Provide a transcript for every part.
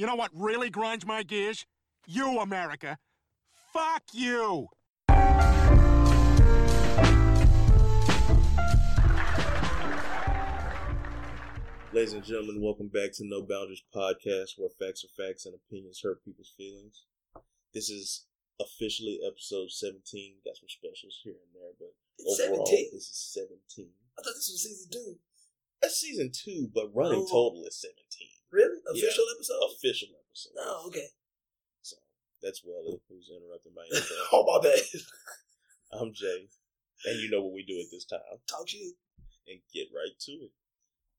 You know what really grinds my gears? You, America. Fuck you. Ladies and gentlemen, welcome back to No Boundaries Podcast, where facts are facts and opinions hurt people's feelings. This is officially episode 17. Got some specials here and there, but It's overall, 17? this is 17. I thought this was season two. That's season two, but running Oh. total is 17. Really? Official episode? Official episode. Oh, okay. So that's Welly, who's interrupting my intro. oh, my bad. I'm Jay, and you know what we do at this time, Talk shit. and get right to it.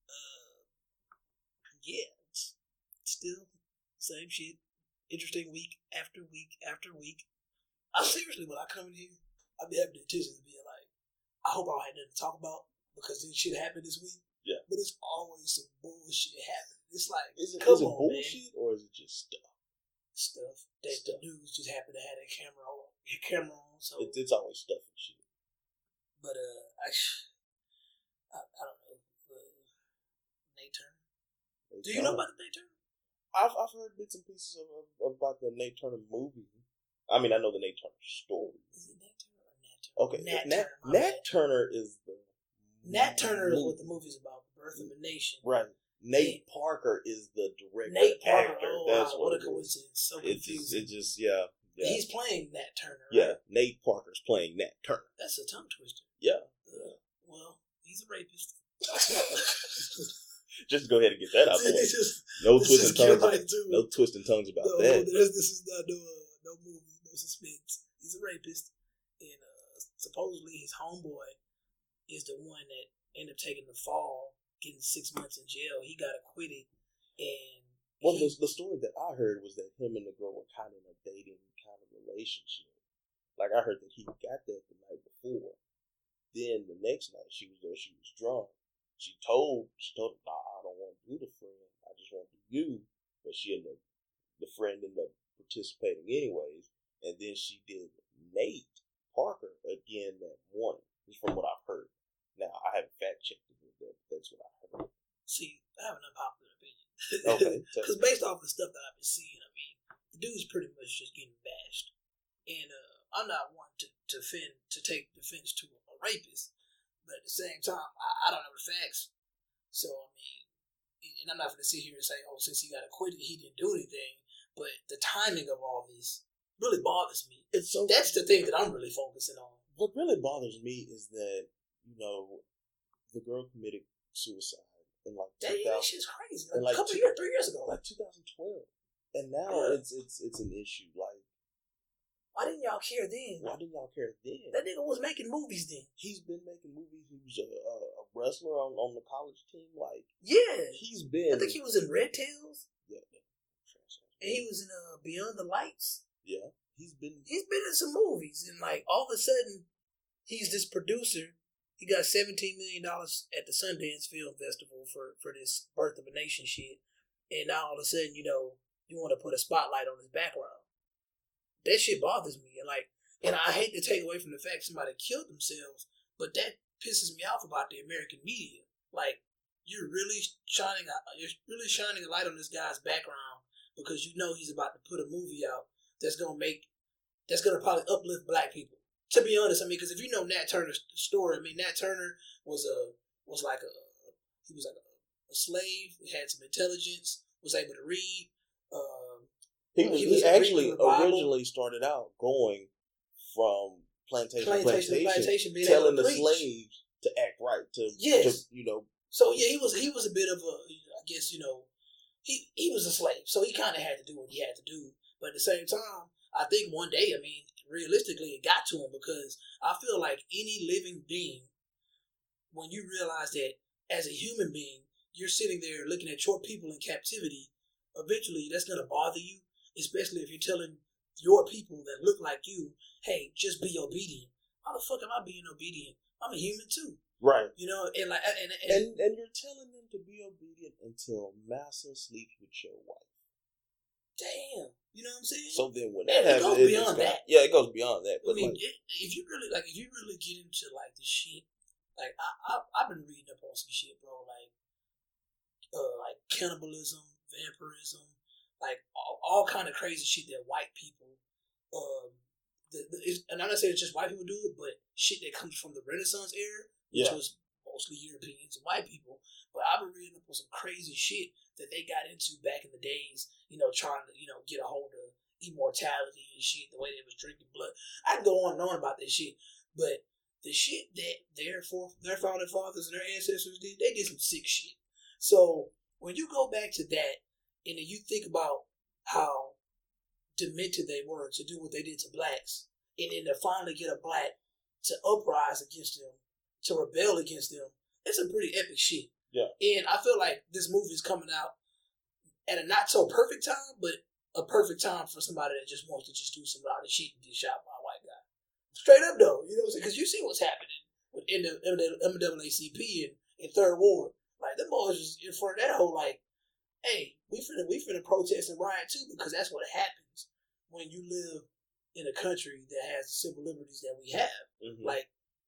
Uh, yeah, it's still same shit. Interesting week after week after week. I seriously, when I come in here, I'd be having the intention of being like, I hope I don't have nothing to talk about because this shit happened this week. Yeah. But it's always some bullshit happening. It's like, Is it, come is it on, bullshit or is it just stuff? Stuff that Stuff. the news just happened to have their camera on. Their camera on. So, It's, it's always stuff and shit. but uh, I, I, I don't know. Uh, Nate Turner. Do you know about the Nate Turner? I've I've heard bits and pieces of, of about the Nate Turner movie. I mean, I know the Nate Turner story. Is it Nat Turner or Nat Turner? Okay, Nat, Nat, Turner. Nat. Turner is the Nat Turner is what the movie. movie's about. The Birth of a Nation. right. Nate Parker is the director. Nate Parker. actor. Oh, That's wow, what a it is. coincidence. So It just, it just, yeah, yeah, He's playing Nat Turner. right? yeah. Nate Parker's playing Nat Turner. That's a tongue twister. Yeah. Uh, well, he's a rapist. Just go ahead and get that out the way. No twisting tongues. right. No twisting tongues about no, that. This, this is not no, uh, no movie, no suspense. He's a rapist, and uh, supposedly his homeboy is the one that ended up taking the fall, getting six months in jail. He got acquitted, and Well, he, the, the story that I heard was that him and the girl were kind of in a dating kind of relationship. Like I heard that he got that the night before. Then the next night she was there, she was drunk. She told she told him, nah, I don't want you to do the friend. I just want to do you. But she ended up the friend ended up participating anyways. And then she did Nate Parker again that morning. Just from what I've heard. Now I haven't fact checked it, but that, that's what I. see, I have an unpopular opinion. Okay. Because based off the stuff that I've been seeing, I mean, the dude's pretty much just getting bashed. And uh, I'm not one to, to defend, to take defense to a rapist, but at the same time, I, I don't know the facts. So, I mean, and I'm not going to sit here and say, oh, since he got acquitted, he didn't do anything. But the timing of all this really bothers me. it's so That's the thing that I'm really focusing on. what really bothers me is that you know the girl committed suicide in like That 2000, shit's crazy. Like, like a couple two- years, three years ago. like 2012, and now Yeah. it's it's it's an issue. Like, Why didn't y'all care then? why didn't y'all care then? That nigga was making movies then. He's been making movies. He was a, a, a wrestler on, on the college team. Like, Yeah. he's been. I think he was in Red Tails. yeah, And he was in uh, Beyond the Lights. yeah, he's been. He's been in some movies, and like all of a sudden, he's this producer. He got seventeen million dollars at the Sundance Film Festival for for this Birth of a Nation shit, and now all of a sudden, you know, you want to put a spotlight on his background. That shit bothers me, and like, and I hate to take away from the fact somebody killed themselves, but that pisses me off about the American media. Like, you're really shining, a, you're really shining a light on this guy's background because you know he's about to put a movie out that's gonna make that's gonna probably uplift black people. To be honest, I mean, because if you know Nat Turner's story, I mean, Nat Turner was a was like a he was like a, a slave, he had some intelligence, was able to read. Um, He was. He He, actually reading the Bible. originally started out going from plantation to plantation, plantation, plantation, being telling the preach. slaves to act right. To Yes. to, you know. So yeah, he was he was a bit of a I guess you know he he was a slave, so he kind of had to do what he had to do. But at the same time, I think one day, I mean, realistically, it got to him because I feel like any living being, when you realize that as a human being, you're sitting there looking at your people in captivity, eventually that's gonna bother you, especially if you're telling your people that look like you, hey, just be obedient. How the fuck am I being obedient? I'm a human too. Right. You know, and like, and, and, And and you're telling them to be obedient until Massa sleeps with your wife. Damn, you know what I'm saying? So then when that it happens, goes it- it's beyond that. Yeah, it goes beyond that. I mean, like, it, if you really like, if you really get into like the shit, like I, I I've been reading up on some shit, bro. Like, uh, like cannibalism, vampirism, like all, all kind of crazy shit that white people, um, the, the, and I'm not saying it's just white people do it, but shit that comes from the Renaissance era, which Yeah. was mostly Europeans and white people. But I've been reading up on some crazy shit that they got into back in the days, you know, trying to, you know, get a hold of immortality and shit, the way they was drinking blood. I can go on and on about this shit, but the shit that their for their founding fathers and their ancestors did, they did some sick shit. So when you go back to that and then you think about how demented they were to do what they did to blacks, and then to finally get a black to uprise against them, to rebel against them, it's some pretty epic shit. Yeah. And I feel like this movie is coming out at a not so perfect time, but a perfect time for somebody that just wants to just do some rowdy shit and get shot by a white guy. Straight up though, you know what I'm saying? Because you see what's happening with NAACP and, and Third Ward. Like them boys was in front of that whole like, hey, we finna we finna protest and riot too because that's what happens when you live in a country that has the civil liberties that we have. Mhm. Like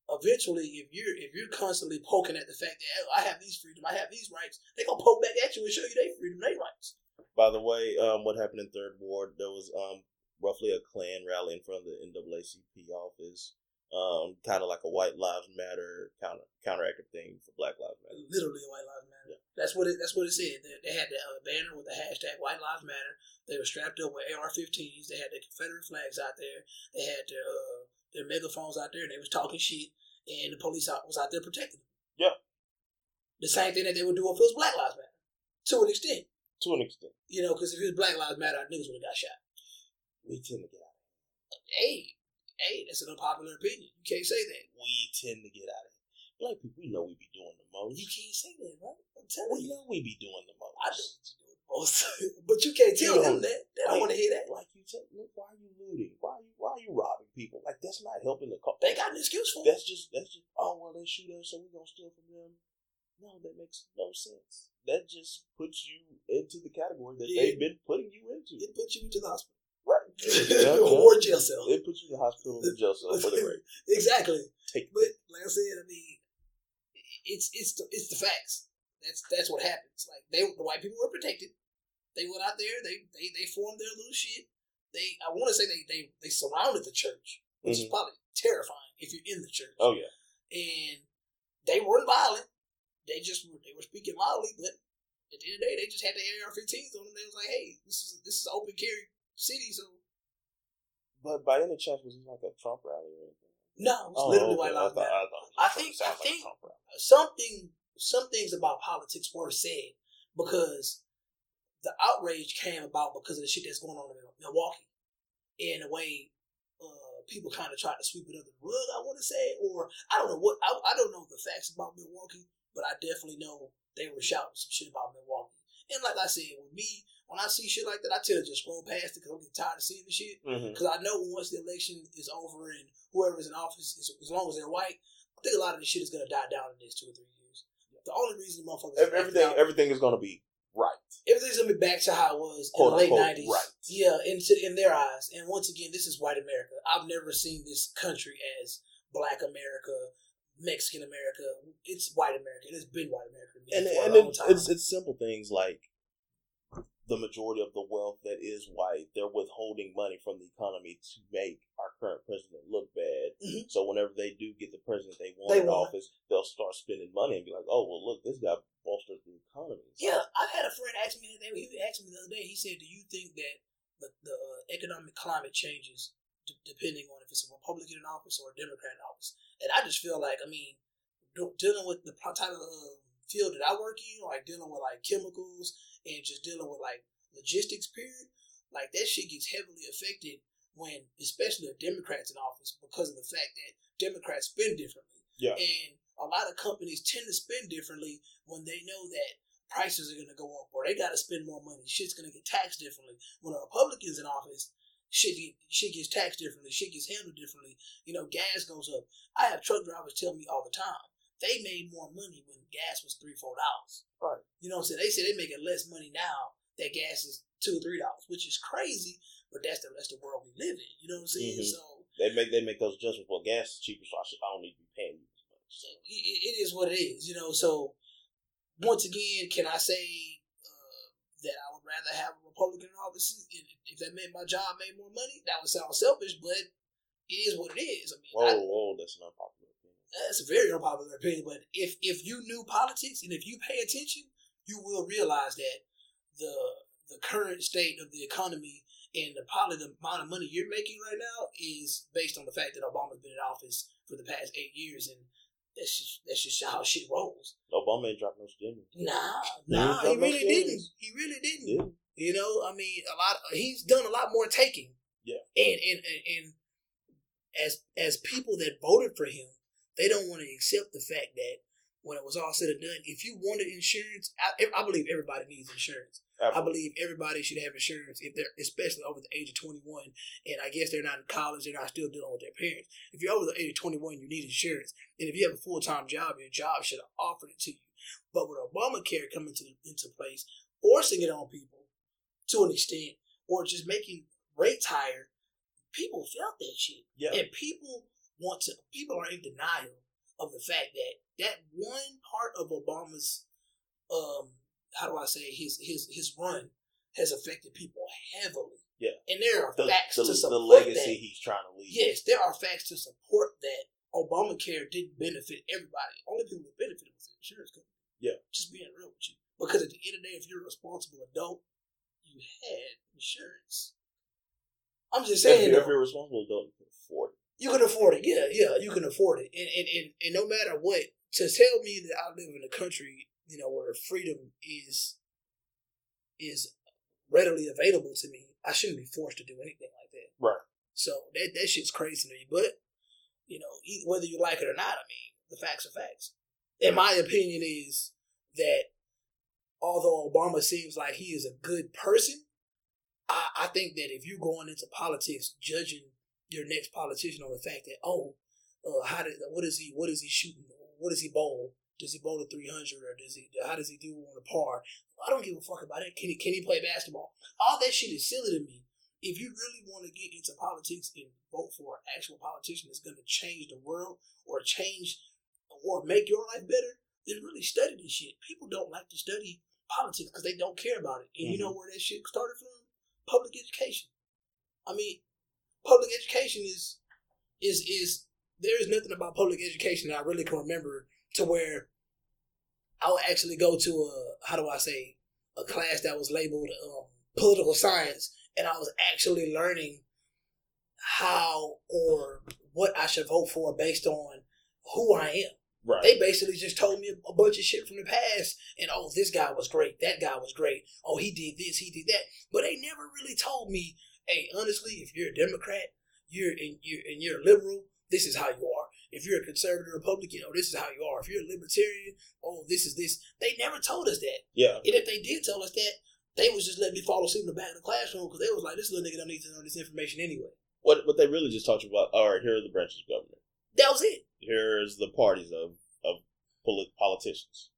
eventually, if you're if you're constantly poking at the fact that oh, I have these freedom, I have these rights, they gonna poke back at you and show you their freedom, their rights. By the way, um, what happened in Third Ward? There was um roughly a Klan rally in front of the NAACP office. Um, kind of like a White Lives Matter counter counteractive thing for Black Lives Matter. Literally, White Lives Matter. That's what it. That's what it said. They, they had the uh, banner with the hashtag White Lives Matter. They were strapped up with AR-15s. They had the Confederate flags out there. They had their uh, their megaphones out there, and they was talking shit. And the police out, was out there protecting them. Yeah. The same thing that they would do if it was Black Lives Matter, to an extent. To an extent, You know, because if it was Black Lives Matter, niggas would have got shot. we tend to get out. Of it. Hey, hey, that's an unpopular opinion. You can't say that. We tend to get out of it. Black people, we know we be doing the most. You can't say that, right? I'm telling We you. know we be doing the most. I know what you doing, boss. but you can't tell You them that. They don't like- want to hear that. Like you said, look, why are you looting? Why are you why are you robbing people? Like that's not helping the cause. They got an excuse for it. That's just that's just oh well they shoot us so we're gonna steal from them. No, that makes no sense. That just puts you into the category that Yeah. they've been putting you into. It puts you into the hospital. Right. Yeah, or jail cell. It puts you in the hospital and jail cell for the right. exactly. Take But like I said, I mean, it's it's the, it's the facts. That's that's what happens. Like they the white people were protected. They went out there. They they they formed their little shit. They I want to say they they they surrounded the church, which is Mhm. probably terrifying if you're in the church. Oh yeah. and they weren't violent. They just they were speaking loudly, but at the end of the day, they just had the AR-15s on them. They was like, "Hey, this is this is open carry city, so But by any chance was it like a Trump rally or anything? no, it's Oh, literally okay. White Lives I Matter." I, it I think- like think- Something some things about politics were said because the outrage came about because of the shit that's going on in Milwaukee, in a way. People kind of tried to sweep it under the rug. I want to say, or I don't know what I, I don't know the facts about Milwaukee, but I definitely know they were shouting some shit about Milwaukee. And like I said, with me, when I see shit like that, I tell to just scroll past it because I'm getting tired of seeing the shit. Mm-hmm. Because I know once the election is over and whoever's in office, is, as long as they're white, I think a lot of this shit is going to die down in the next two or three years. The only reason motherfuckers Ev- Everything everything is gonna be right. everything's gonna be back to how it was in Quote, the late nineties. right. Yeah, in in their eyes. And once again, this is white America. I've never seen this country as black America, Mexican America. It's white America. It has been white America and and it's, time. it's it's simple things like the majority of the wealth that is white, they're withholding money from the economy to make our current president look bad. Mhm. So whenever they do get the president they want They in want. office, they'll start spending money and be like, "Oh well, look, this guy bolstered the economy." Yeah, I've had a friend ask me that. He asked me the other day. He said, "Do you think that the, the uh, economic climate changes d- depending on if it's a Republican in office or a Democrat in office?" And I just feel like, I mean, dealing with the type of field that I work in, like dealing with like chemicals and just dealing with like logistics, period, like that shit gets heavily affected when, especially the Democrats in office, because of the fact that Democrats spend differently. Yeah. And a lot of companies tend to spend differently when they know that prices are going to go up or they got to spend more money. Shit's going to get taxed differently. When a Republican's in office, shit, get, shit gets taxed differently. Shit gets handled differently. You know, gas goes up. I have truck drivers tell me all the time they made more money when gas was three, four dollars. Right. You know what I'm saying? They say they're making less money now that gas is two or three dollars, which is crazy. But that's the that's the world we live in. You know what I'm saying? Mhm. So They make they make those adjustments. Well, gas is cheaper, so I, should, I don't need to be paying you as much. So it, it is what it is, you know. So once again, can I say uh, that I would rather have a Republican in office. If, if that meant my job made more money, that would sound selfish, but it is what it is. I mean, Whoa, I, whoa, that's an unpopular opinion. That's a very unpopular opinion, but if if you knew politics and if you pay attention, you will realize that the the current state of the economy and the probably the amount of money you're making right now is based on the fact that Obama's been in office for the past eight years, and that's just that's just how shit rolls. Obama ain't dropped no stimulus. Nah, He nah, ain't he dropped no really didn't. He really didn't. Yeah. You know, I mean, a lot. He's done a lot more taking. Yeah. And and and, and as as people that voted for him, they don't want to accept the fact that when it was all said and done, if you wanted insurance, I, I believe everybody needs insurance. I believe everybody should have insurance if they're, especially over the age of 21. And I guess they're not in college, they're not still dealing with their parents. If you're over the age of 21, you need insurance. And if you have a full time job, your job should have offered it to you. But with Obamacare coming to, into place, forcing it on people to an extent, or just making rates higher, people felt that shit. Yeah. And people want to, people are in denial of the fact that that one part of Obama's, um, how do I say, his his his run has affected people heavily. Yeah. And there are The, facts the, to the support legacy that. he's trying to leave. Yes, there are facts to support that Obamacare didn't benefit everybody. Only people that benefited was the insurance company. Yeah. Just being real with you. Because at the end of the day, if you're a responsible adult, you had insurance. I'm just If saying, you're, though, if you're a responsible, don't you can afford it. You can afford it. Yeah, yeah, you can afford it. And, and, and, and no matter what, to tell me that I live in a country, you know, where freedom is is readily available to me, I shouldn't be forced to do anything like that. Right. So that that shit's crazy to me. But you know, whether you like it or not, I mean, the facts are facts. And my opinion is that although Obama seems like he is a good person, I, I think that if you're going into politics judging your next politician on the fact that oh, uh, how did what is he what is he shooting? What does he bowl? Does he bowl a three hundred or does he how does he do on a par? I don't give a fuck about it. Can he can he play basketball? All that shit is silly to me. If you really want to get into politics and vote for an actual politician that's going to change the world or change or make your life better, then really study this shit. People don't like to study politics because they don't care about it. And you know where that shit started from? Public education. I mean, public education is is is there is nothing about public education that I really can remember to where I would actually go to a how do I say a class that was labeled um, political science, and I was actually learning how or what I should vote for based on who I am. Right. They basically just told me a bunch of shit from the past, and oh, this guy was great, that guy was great, oh, he did this, he did that, but they never really told me, hey, honestly, if you're a Democrat, you're and you're and you're a liberal, this is how you are. If you're a conservative Republican, oh, this is how you are. If you're a libertarian, oh, this is this. They never told us that, yeah. and if they did tell us that, they was just letting me fall asleep in the back of the classroom because they was like, this little nigga don't need to know this information anyway. What what they really just talked about? All right, here are the branches of government. That was it. Here's the parties of of polit- politicians.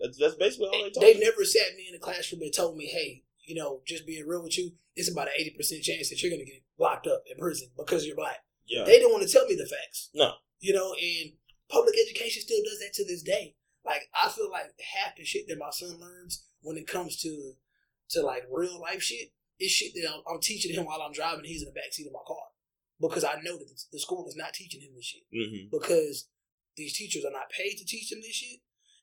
That's that's basically all they. They never sat me in the classroom and told me, hey, you know, just being real with you, it's about an 80% chance that you're to get locked up in prison because you're black. Yeah. They don't want to tell me the facts. no. You know, and public education still does that to this day. Like, I feel like half the shit that my son learns when it comes to to like real life shit is shit that I'm, I'm teaching him while I'm driving. He's in the back seat of my car because I know that the, school is not teaching him this shit hmm because these teachers are not paid to teach him this shit,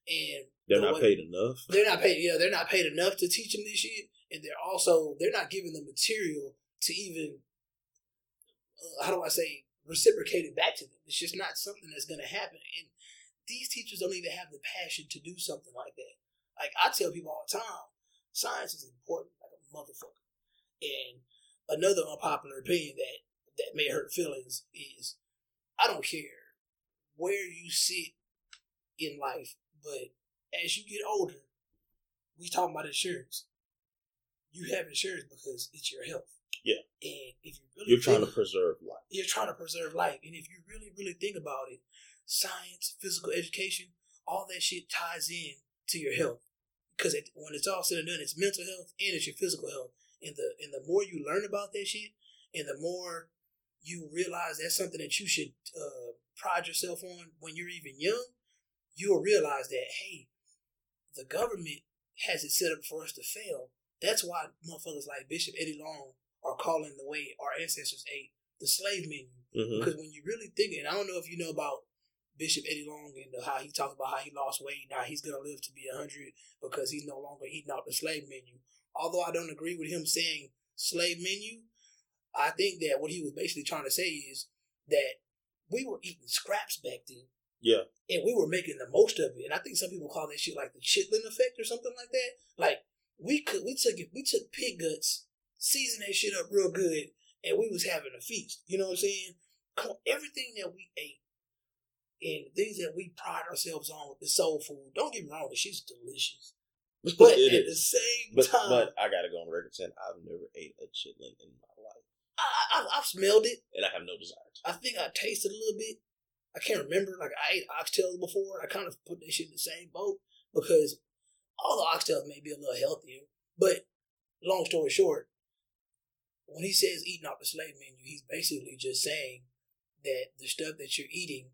and They're the not way- paid enough. they're not paid. Yeah, they're not paid enough to teach him this shit, and they're also they're not giving the material to even uh, how do I say reciprocate it back to them. It's just not something that's going to happen, and these teachers don't even have the passion to do something like that. Like I tell people all the time, science is important like a motherfucker. And another unpopular opinion that that may hurt feelings is I don't care where you sit in life, but as you get older, we talking about insurance. You have insurance because it's your health. Yeah. And if you really You're trying to preserve life. you're trying to preserve life. And if you really, really think about it, science, physical education, all that shit ties in to your health. Because it, when it's all said and done, it's mental health and it's your physical health. And the and the more you learn about that shit, and the more you realize that's something that you should uh, pride yourself on when you're even young, you'll realize that hey, the government has it set up for us to fail, That's why motherfuckers like Bishop Eddie Long are calling the way our ancestors ate the slave menu. hmm Because when you really think, and I don't know if you know about Bishop Eddie Long and how he talks about how he lost weight. Now he's gonna live to be hundred because he's no longer eating out the slave menu. Although I don't agree with him saying slave menu, I think that what he was basically trying to say is that we were eating scraps back then Yeah. and we were making the most of it. And I think some people call that shit like the chitlin effect or something like that. Like we could, we took it, we took pig guts, seasoned that shit up real good, and we was having a feast. You know what I'm saying? Everything that we ate and things that we pride ourselves on with the soul food. Don't get me wrong, shit's delicious. But at is. the same But time, but I gotta go on record saying I've never ate a chitlin in my life, I, I, I've smelled it. and I have no desire to. I think I tasted a little bit. I can't remember. Like I ate oxtails before. I kind of put that shit in the same boat because all the oxtails may be a little healthier. But long story short, when he says eating off the slave menu, he's basically just saying that the stuff that you're eating,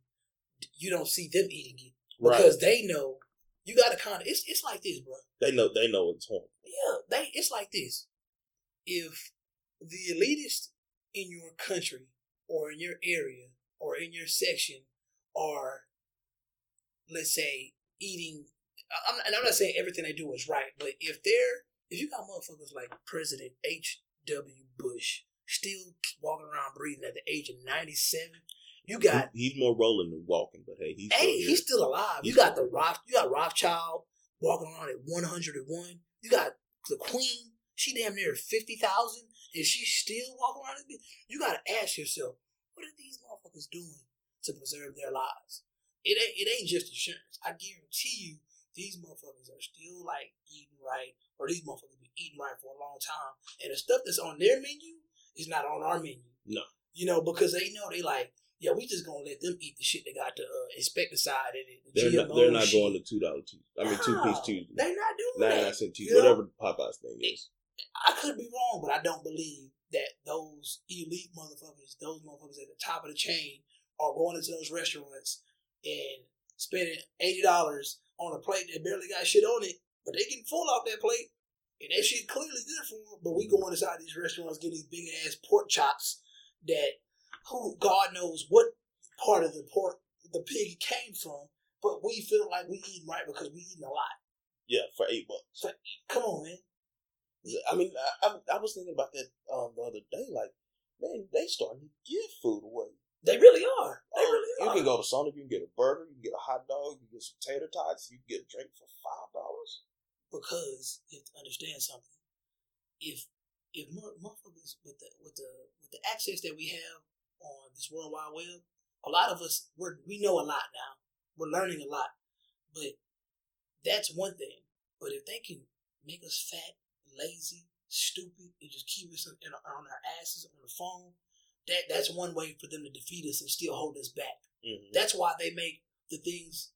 you don't see them eating it because they know you got to kind of. It's it's like this, bro. They know they know it's home. Yeah, they. It's like this. If the elitist in your country or in your area or in your section are, let's say, eating, I'm, and I'm not saying everything they do is right, but if they're, if you got motherfuckers like President H. W. Bush still walking around breathing at the age of 97, you got He- he's more rolling than walking, but hey, he's still Hey, here. he's still alive. You got the. Roth, you got Rothschild walking around at one hundred and one. You got the Queen. She damn near fifty thousand, and she's still walking around. You got to ask yourself, what are these motherfuckers doing to preserve their lives? It ain't it ain't just insurance. I guarantee you, these motherfuckers are still like eating right, or these motherfuckers been eating right for a long time, and the stuff that's on their menu is not on our menu. No. you know because they know they like. Yeah, we just gonna let them eat the shit they got the uh, insecticide in it. The They're not, they're not shit. going to two dollar Tuesday. I mean two piece No, Tuesday. They're not doing Nine that. nine cent Tuesday. Whatever Popeye's thing is. I could be wrong, but I don't believe that those elite motherfuckers, those motherfuckers at the top of the chain, are going into those restaurants and spending eighty dollars on a plate that barely got shit on it, but they getting full off that plate, and that shit clearly good for them. But we going inside these restaurants getting these big ass pork chops that who God knows what part of the pork the pig came from, but we feel like we eating right because we eating a lot. Yeah, for eight bucks. Come on, man. I mean, I, I, I was thinking about that um, the other day. Like, man, they starting to give food away. They really are. They really you are. can go to Sonic, you can get a burger, you can get a hot dog, you can get some tater tots, you can get a drink for five dollars. because you have to understand something. If if mo- motherfuckers with the with the with the access that we have on this world wide web, a lot of us we we know a lot now. We're learning a lot, but that's one thing. But if they can make us fat, lazy, stupid, and just keep us in, on our asses on the phone, that that's one way for them to defeat us and still hold us back. Mm-hmm. That's why they make the things,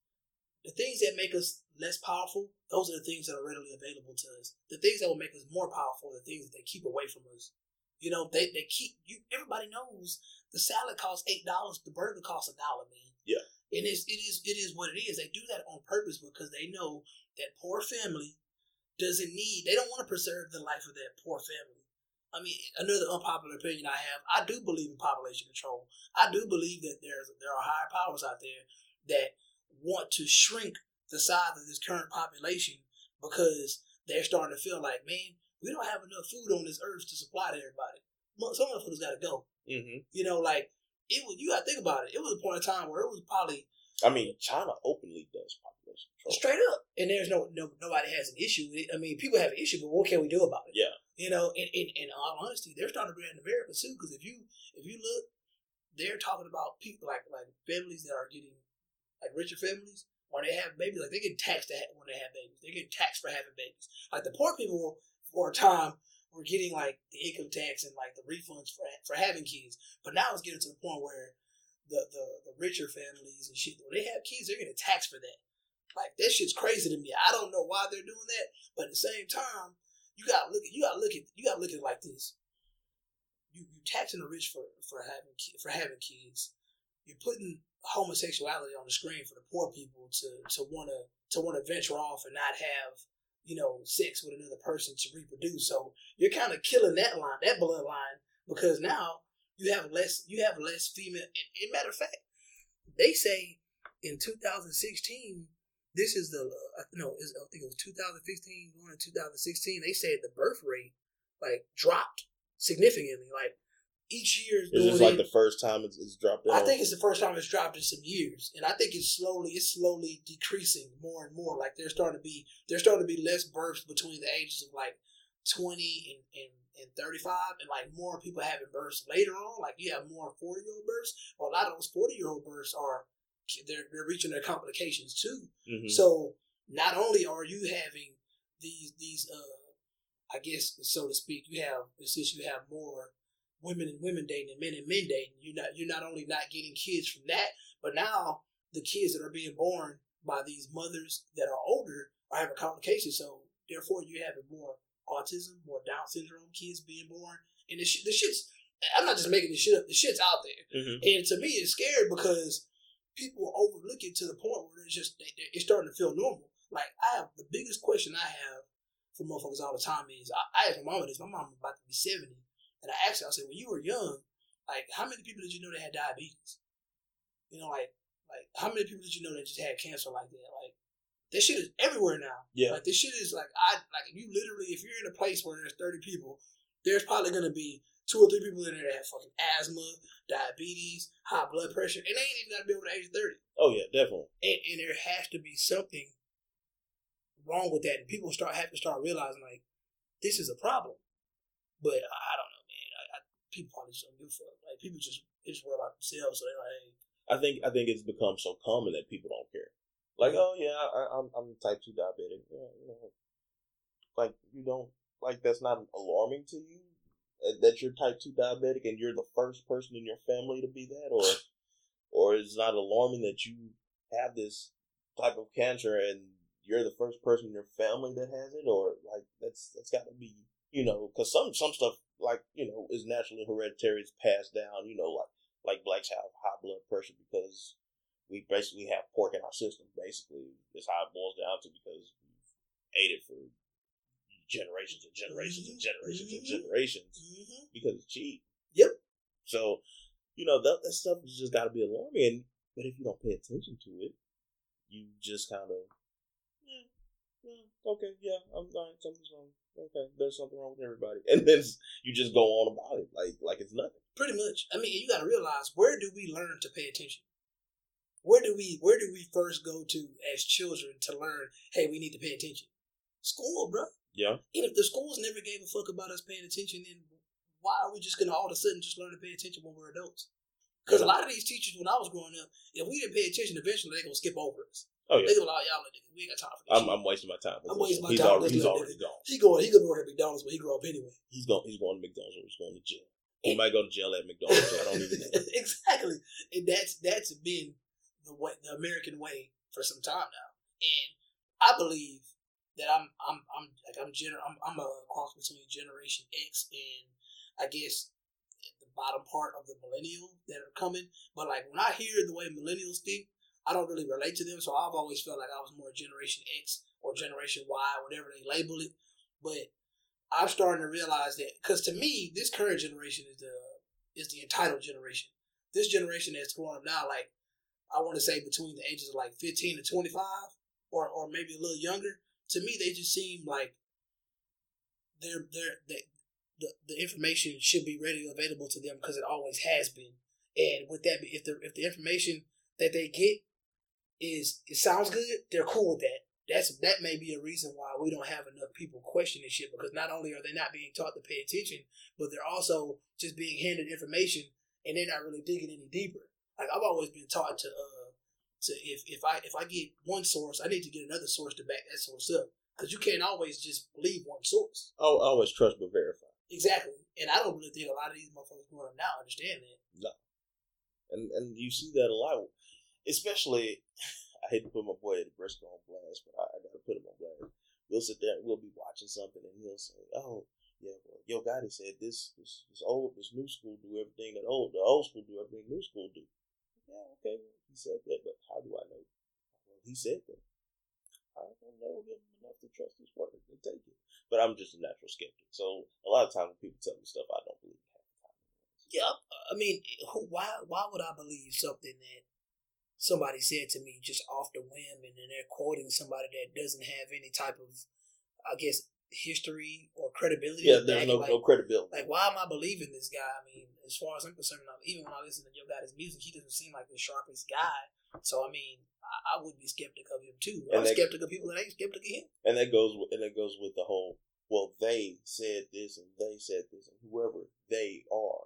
the things that make us less powerful. Those are the things that are readily available to us. The things that will make us more powerful, are the things that they keep away from us. You know, they they keep you. Everybody knows the salad costs eight dollars. The burger costs a dollar, man. Yeah. And it's it is it is what it is. They do that on purpose because they know that poor family doesn't need. They don't want to preserve the life of that poor family. I mean, another unpopular opinion I have. I do believe in population control. I do believe that there's there are higher powers out there that want to shrink the size of this current population because they're starting to feel like, man, we don't have enough food on this earth to supply to everybody. Some motherfuckers got to go. Mm-hmm. You know, like it was. You got to think about it. It was a point in time where it was probably I mean, China openly does population control. straight up, and there's no, no nobody has an issue with it. I mean, people have an issue, but what can we do about it? Yeah. You know, and in, in all honesty, they're starting to in America too. Because if you if you look, they're talking about people like like families that are getting like richer families when they have babies. Like they get taxed to ha- when they have babies. They get taxed for having babies. Like the poor people for a time were getting like the income tax and like the refunds for for having kids, but now it's getting to the point where the the, the richer families and shit when they have kids, they're getting taxed for that. Like that shit's crazy to me. I don't know why they're doing that, but at the same time, you got to look at you got to look at you got to look at it like this. You you taxing the rich for for having for having kids. You're putting homosexuality on the screen for the poor people to to want to to venture off and not have you know, sex with another person to reproduce. So you're kind of killing that line, that bloodline, because now you have less, you have less female. And, matter of fact, they say in 2016, this is the uh, no, I think it was 2015 going to 2016. They said the birth rate like dropped significantly. Like each year. Is this like in, the first time it's, it's dropped? Down? I think it's the first time it's dropped in some years, and I think it's slowly it's slowly decreasing more and more. Like there's starting to be there's starting to be less births between the ages of like twenty and and, and thirty five, and like more people having births later on. Like you have more forty year old births. Well, a lot of those forty year old births are they're they're reaching their complications too. Mm-hmm. So not only are you having these these uh I guess so to speak, you have since you have more women and women dating and men and men dating. You're not you're not only not getting kids from that, but now the kids that are being born by these mothers that are older are having complications. So therefore, you're having more autism, more Down syndrome kids being born, and the, sh- the shit's. I'm not just making this shit up. The shit's out there, mm-hmm. and to me, it's scary because people overlook it to the point where it's just it's starting to feel normal. Like I have the biggest question I have for motherfuckers all the time is I, I ask my mom this. My mom about to be seventy, and I asked her, I said, when you were young, like, how many people did you know that had diabetes? You know, like, like how many people did you know that just had cancer like that? Like, this shit is everywhere now. Yeah. Like, this shit is like, I, like, you literally, if you're in a place where there's 30 people, there's probably going to be two or three people in there that have fucking asthma, diabetes, high blood pressure, and they ain't even got to be over the age of 30. Oh, yeah, definitely. And, and there has to be something wrong with that. And people start have to start realizing, like, this is a problem. But I don't know man. people probably just don't give a fuck. Like people just just worry about themselves. So they're like. Hey. I think I think it's become so common that people don't care. Like, oh yeah, I, I'm, I'm type two diabetic. Yeah, you know, like you don't like that's not alarming to you that you're type two diabetic and you're the first person in your family to be that, or or it's not alarming that you have this type of cancer and you're the first person in your family that has it, or like that's that's got to be you know because some some stuff like you know is naturally hereditary. It's passed down. You know, like like blacks have high blood pressure because we basically have pork in our system. Basically, is how it boils down to because we've ate it for generations and generations mm-hmm. and generations mm-hmm. and generations mm-hmm. because it's cheap. Yep. So, you know that that stuff has just got to be alarming. But if you don't pay attention to it, you just kind of, yeah, yeah, okay, yeah, I'm fine. Something's wrong okay, there's something wrong with everybody, and then you just go on about it like like it's nothing. Pretty much. I mean, you got to realize where do we learn to pay attention? Where do we where do we first go to as children to learn? Hey, we need to pay attention. School, bro. Yeah. And if the schools never gave a fuck about us paying attention, then why are we just gonna all of a sudden just learn to pay attention when we're adults? Because a lot of these teachers, when I was growing up, if we didn't pay attention, eventually they're gonna skip over us. Oh yeah. They gonna allow y'all, we ain't got time for this. I'm, I'm wasting my time. I'm wasting my he's time. Already, he's already gone. He going. He gonna go to McDonald's when he grow up anyway. He's going. He's going to McDonald's or he's going to jail. He might go to jail at McDonald's. I don't even know. exactly, and that's that's been the way the American way for some time now, and I believe that I'm I'm I'm like I'm gener I'm, I'm a cross between Generation X and I guess the bottom part of the millennial that are coming. But like when I hear the way millennials think, I don't really relate to them, so I've always felt like I was more Generation X or Generation Y, whatever they label it. But I'm starting to realize that because to me, this current generation is the is the entitled generation. This generation that's growing up now, like I want to say between the ages of like 15 to 25, or or maybe a little younger. To me, they just seem like they're they're they, the the information should be readily available to them because it always has been. And with that, if the if the information that they get is it sounds good, they're cool with that. That's that may be a reason why we don't have enough people questioning shit because not only are they not being taught to pay attention, but they're also just being handed information and they're not really digging any deeper. Like I've always been taught to uh to if if I if I get one source, I need to get another source to back that source up because you can't always just believe one source. Oh, always trust but verify. Exactly, and I don't really think a lot of these motherfuckers growing up now understand that. No, and and you see that a lot especially I hate to put my boy Eddie Briscoe on blast, but I, I gotta put him on blast. We'll sit there, we'll be watching something, and he'll say, "Oh, yeah, well, Yo Gotti said this, this, this old, this new school do everything that old, the old school do everything new school do." Yeah, okay, he said that, but how do I know? Well, he said that. I don't know him enough to trust his word and take it. But I'm just a natural skeptic. So a lot of times when people tell me stuff, I don't believe half the time. Yeah, I mean, why why would I believe something that somebody said to me just off the whim, and then they're quoting somebody that doesn't have any type of, I guess, history or credibility? Yeah, there's no, like, no credibility. like, why am I believing this guy? I mean, as far as I'm concerned, even when I listen to your guy's music, he doesn't seem like the sharpest guy. So I mean, I, I would be skeptic of him too. And I'm they- skeptic of people that ain't skeptic of him. and that goes with, and that goes with the whole well they said this and they said this and whoever they are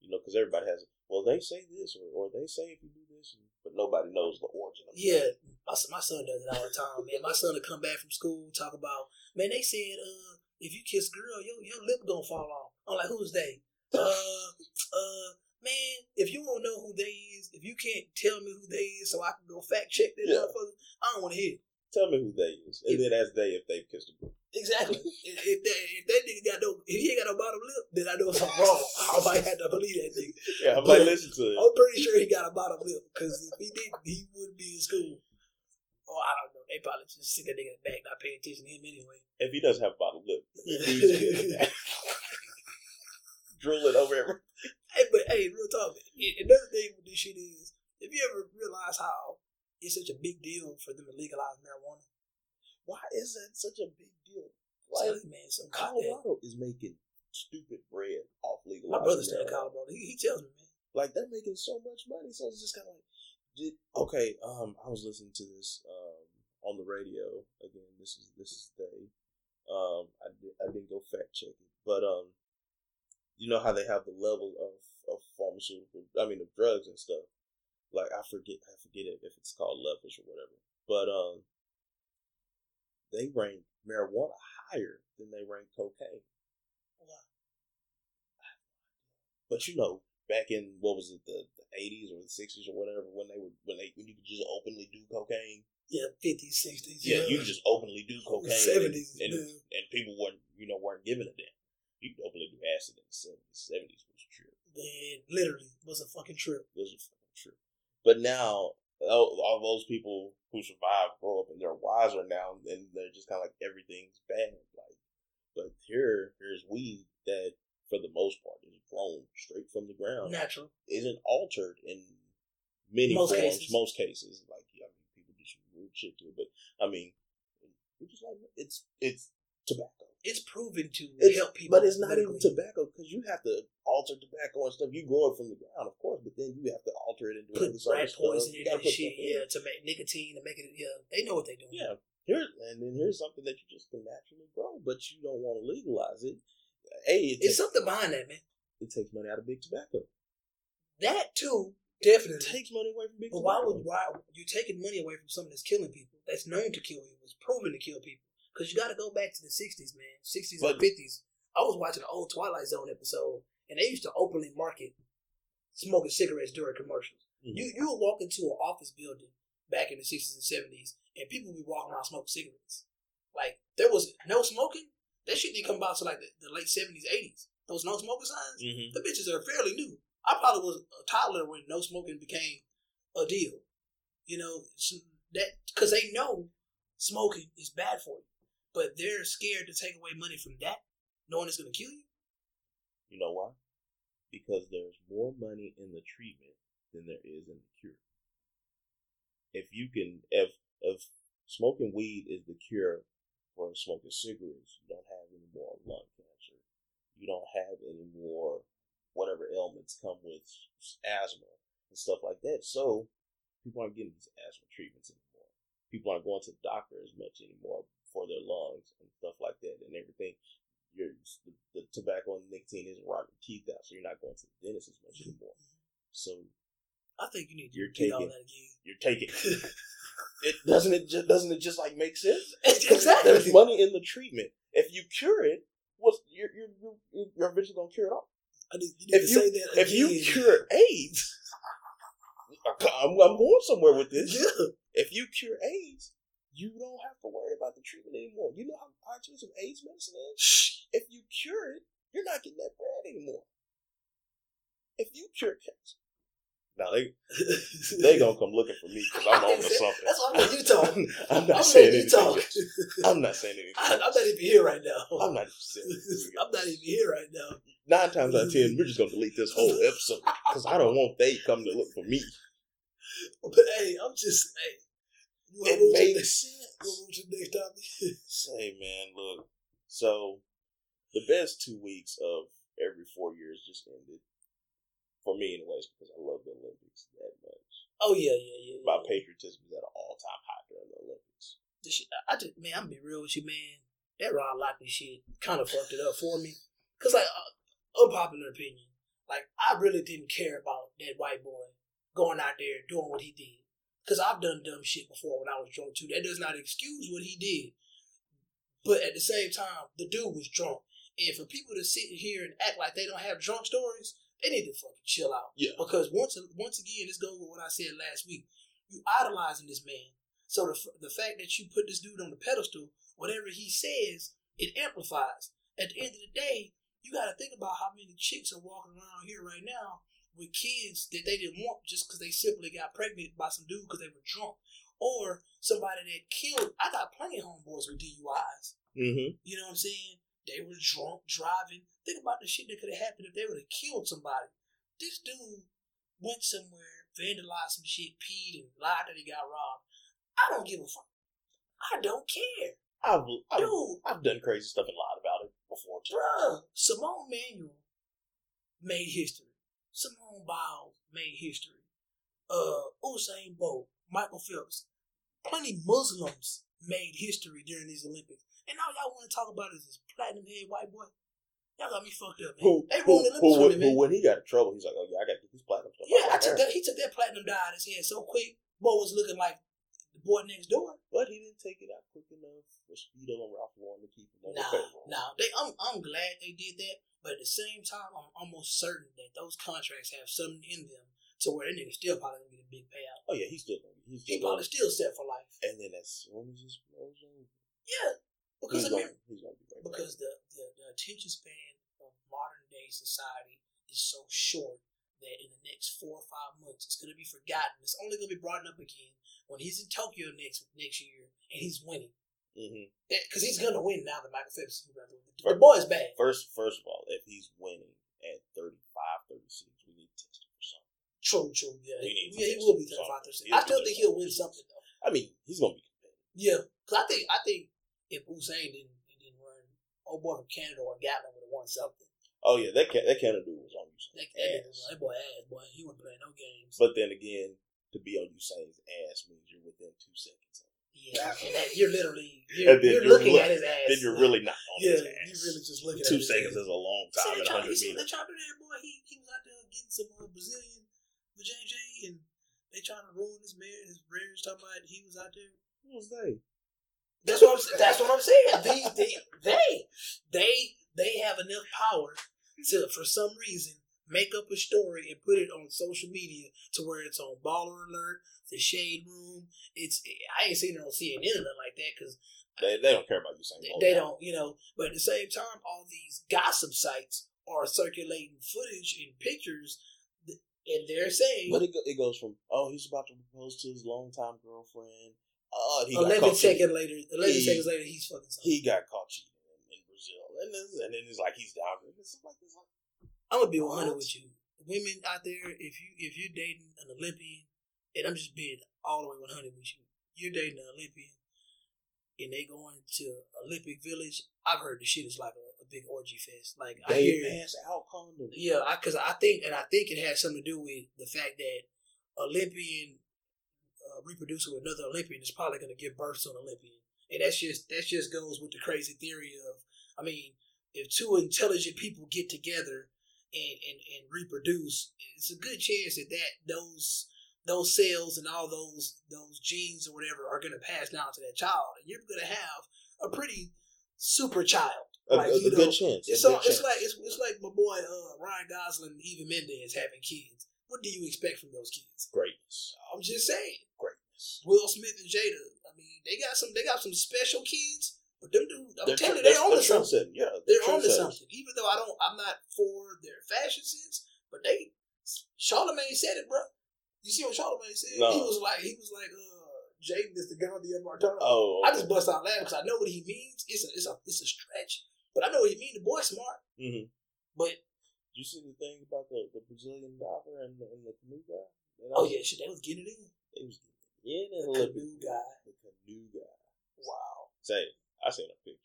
you know because everybody has well they say this or, or they say if you do this but nobody knows the origin of it. Yeah, my my son does it all the time, man. My son will come back from school talk about, man, they said, uh, if you kiss girl, your your lip gonna fall off. I'm like, who's they? Uh, uh, man, if you won't know who they is, if you can't tell me who they is, so I can go fact check this Yeah. motherfucker, I don't want to hear. it. Tell me who they is and then ask they if they've kissed a girl Exactly. if, if that if that nigga got no, if he ain't got no bottom lip, then I know something wrong. I might have to believe that nigga. yeah I might listen to it I'm pretty sure he got a bottom lip because if he didn't, he wouldn't be in school. Oh, I don't know. They probably just sit that nigga in the back, not paying attention to him anyway. if he doesn't have a bottom lip he needs to get it. drool it over every Hey, but hey, real talk. Another thing with this shit is, if you ever realize how it's such a big deal for them to legalize marijuana, why is that such a big deal why, like man, so. Colorado is making stupid bread off legalizing My brother's still in. Colorado. He, he tells me, man. like they're making so much money. So it's just kind of like, did, okay. Um, I was listening to this um on the radio again. This is this is day. Um, I did, I didn't go fact check it, but um, you know how they have the level of of pharmaceutical, I mean of drugs and stuff. Like I forget I forget it if it's called levels or whatever, but um, they rank marijuana higher than they rank cocaine. But you know, back in what was it, the eighties or the sixties or whatever, when they were when they when you could just openly do cocaine. Yeah, 50s, 60s. Yeah, you could just openly do cocaine. 70s, and, and, and people weren't you know weren't giving a damn. You could openly do acid in the seventies. Seventies was true. Man, literally, was a fucking trip. It was true. But now all, all those people who survived grow up and they're wiser now, and they're just kind of like everything's bad. Like, but here, here's weed that, for the most part, is grown straight from the ground, Natural. isn't altered in many Most forms. cases. Most cases, like I mean, people do some weird shit to it, but I mean, just like it's it's tobacco. It's proven to It's, help people. but it's not even tobacco because you have to alter tobacco and stuff. You grow it from the ground, of course, but then you have to alter it into Put other rat poison in it and put shit. in. Yeah, to make nicotine, to make it. Yeah, they know what they're doing. Yeah. Here and then here's something that you just can naturally grow, but you don't want to legalize it. Hey, it, It's something behind that, man. it takes money out of big tobacco. That too, It definitely. takes money away from big But why tobacco. would why you're taking money away from something that's killing people? That's known to kill people. It's proven to kill people. Because you got to go back to the '60s, man. '60s But- and '50s. I was watching an old Twilight Zone episode, and they used to openly market smoking cigarettes during commercials. Mhm. You you would walk into an office building back in the '60s and '70s, and people would be walking around smoking cigarettes. Like there was no smoking. That shit didn't come about to like the, the late '70s, '80s. Those no smoking signs. Mhm. The bitches are fairly new. I probably was a toddler when no smoking became a deal. You know, that because they know smoking is bad for you, but they're scared to take away money from that, knowing it's going to kill you. You know why? Because there's more money in the treatment than there is in the cure. If you can, if if smoking weed is the cure for smoking cigarettes, you don't have any more lung cancer. You don't have any more whatever ailments come with asthma and stuff like that. So people aren't getting these asthma treatments anymore. People aren't going to the doctor as much anymore for their lungs and stuff like that and everything your the, the tobacco and nicotine isn't rotting teeth out, so you're not going to the dentist as much anymore. So I think you need to You're repeat all taking- that again. you're taking it doesn't it just doesn't it just like make sense? exactly. There's money in the treatment. If you cure it, what's you're you're you're, you're eventually gonna cure it all. I need, you need If to you say that if you cure AIDS, I'm, I'm going somewhere with this. yeah, If you cure AIDS, you don't have to worry about the treatment anymore. You know how expensive AIDS medicine is. If you cure it, you're not getting that bread anymore. If you cure cancer, Now they they gonna come looking for me because I'm on to something. That's why I'm letting you talk. I'm not I'm saying anything. talk. I'm not saying anything. I, I'm not even here right now. I'm not saying anything. I'm not even here right now. Nine times out of ten, we're just gonna delete this whole episode because I don't want they coming to look for me. But hey, I'm just hey. It wanna move to the makes sense. you wanna move to the next topic? Say, man, look. So, the best two weeks of every four years just ended. For me, anyways, because I love the Olympics that much. Oh yeah, yeah, yeah. My yeah. patriotism is at an all time high during the Olympics. Shit, I just man, I'm be real with you, man. That Ryan Lochte shit kind of fucked it up for me. Cause like uh, unpopular opinion, like I really didn't care about that white boy going out there doing what he did. Cause I've done dumb shit before when I was drunk too. That does not excuse what he did. But at the same time, the dude was drunk. And for people to sit here and act like they don't have drunk stories, they need to fucking chill out. Yeah. Because once once again, this goes with what I said last week. You idolizing this man. So the the fact that you put this dude on the pedestal, whatever he says, it amplifies. At the end of the day, you got to think about how many chicks are walking around here right now with kids that they didn't want just because they simply got pregnant by some dude because they were drunk, or somebody that killed. I got plenty of homeboys with DUIs. Mm-hmm. You know what I'm saying? They were drunk driving. Think about the shit that could have happened if they would have killed somebody. This dude went somewhere, vandalized some shit, peed, and lied that he got robbed. I don't give a fuck. I don't care. I've, I've, Dude, I've done crazy stuff and lied about it before, too. bruh, Simone Manuel made history. Simone Biles made history. Uh, Usain Bolt, Michael Phelps, plenty Muslims made history during these Olympics. And all y'all want to talk about is this platinum head white boy? Y'all got me fucked up, man. Who, they who, ruined the who, for when- me, who, man. when he got in trouble, he's like, oh, yeah, I got to get this platinum stuff. Yeah, I took that. He took that platinum dye out of his head so quick. Boy was looking like boy next door. But he didn't take it out quick enough for Speedo and Ralph Lauren to keep him Nah, payroll. nah. They, I'm, I'm glad they did that, but at the same time, I'm almost certain that those contracts have something in them to where that nigga still probably gonna get a big payout. Oh, yeah, he's still to He's He probably still set for life. And then as soon as this blows over, Yeah, because he's I mean, gonna be right because the, the the attention span of modern day society is so short that in the next four or five months it's gonna be forgotten. It's only gonna be brought up again when he's in Tokyo next next year and he's winning. Mm-hmm. Because he's gonna win now that Michael Phelps is going to The, the boy's bad. First, first of all, if he's winning at 35, 36, we need to test him for something. True, true. Yeah, need yeah, he will be fix thirty something. five percent. He'll I still think he'll win something though. I mean, he's going to be competitive. Yeah, because I think I think if Usain didn't didn't run, old boy from Canada or Gatlin would have won something. Oh, yeah, that, that Canada dude was on That, Usain's that, nigga- ass. that boy ass boy, he wasn't playing no games. But then again, to be on Usain's ass means you're within two seconds. yeah, that, you're literally you're, you're you're looking look- at his ass. Then you're really not on yeah, his ass. you're really just looking Two at his seconds is a long time they in trying, 100 you see what meters. they trying to do there, boy? He, he was out there getting some uh, Brazilian with JJ, and they trying to ruin his marriage. His marriage talking about he was out there. Who was they? That's what I'm. That's what I'm saying. They, they, they, they, they have enough power to, for some reason, make up a story and put it on social media to where it's on Baller Alert, the Shade Room. It's. I ain't seen it on CNN or nothing like that because They, they don't care about Usain they, they don't, you know. But at the same time, all these gossip sites are circulating footage and pictures, and they're saying But it, it goes from, oh, he's about to propose to his longtime girlfriend. Oh, he got eleven seconds later, eleven He- seconds later, he's fucking. Something. He got caught cheating in, in Brazil. And then, and then it's like he's down. It's like, it's like, I'm gonna be 100 with you. Women out there, if you if you're dating an Olympian, and I'm just being all the way 100 with you, you're dating an Olympian, and they going to Olympic Village. I've heard the shit is like a, a big orgy fest. Like I they hear, pass out condoms. yeah, because I, think, and I think it has something to do with the fact that Olympian uh, reproducing with another Olympian is probably going to give birth to an Olympian, and that's just that just goes with the crazy theory of, I mean, if two intelligent people get together and, and, and reproduce, it's a good chance that, that those those cells and all those those genes or whatever are going to pass down to that child, and you're going to have a pretty super child. A, Like, a- a know, good chance. a It's, good it's chance. like it's, it's like my boy uh, Ryan Gosling and Eva Mendes having kids. What do you expect from those kids? greatness. I'm just saying. Greatness. Will Smith and Jada. I mean, they got some. They got some special kids. But them dudes, I'm They're telling you, they're on to something. Yeah, They're on to something. Even though I don't, I'm not for their fashion sense. But they, Charlemagne said it, bro. You see what Charlemagne said? No. He was like, he was like, uh, Jaden is the Gandhi of our time. Oh, I just bust out laughing because I know what he means. It's a, it's a, it's a stretch, but I know what he means. The boy smart, hmm but You see the thing about the, the Brazilian diver and the, and the canoe guy? Oh yeah, shit, they was getting it in. They was getting in The canoe guy. The canoe guy. Wow, Say, I seen a picture.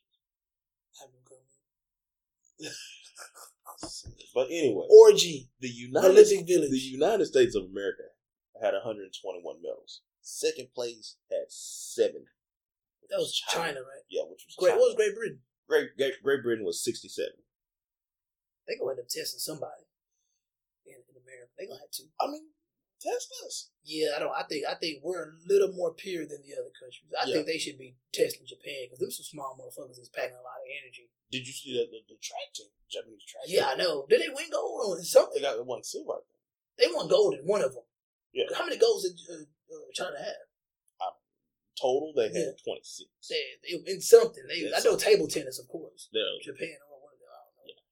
have him come. But anyway, Orgy, the United Olympic Village. the United States of America had 121 medals. Second place had seven. that was China, right? Yeah, which was Great. China. What was Great Britain? Great, Great, Great Britain was 67. They gonna end up testing somebody in, in America. They gonna have to. I mean, test us. Yeah, I don't. I think I think we're a little more pure than the other countries. I Yeah. think they should be testing Japan because them some small motherfuckers that's packing a lot of energy. Did you see that the, the track team, Japanese track Yeah, I know. Did they win gold on They something? got one silver. They won gold in one of them. Yeah. How many golds did uh, uh, China have? Total, they had Yeah. 26. They, they in something. They, Yeah, I know table tennis, of course. They're- Japan or one of them. I don't know.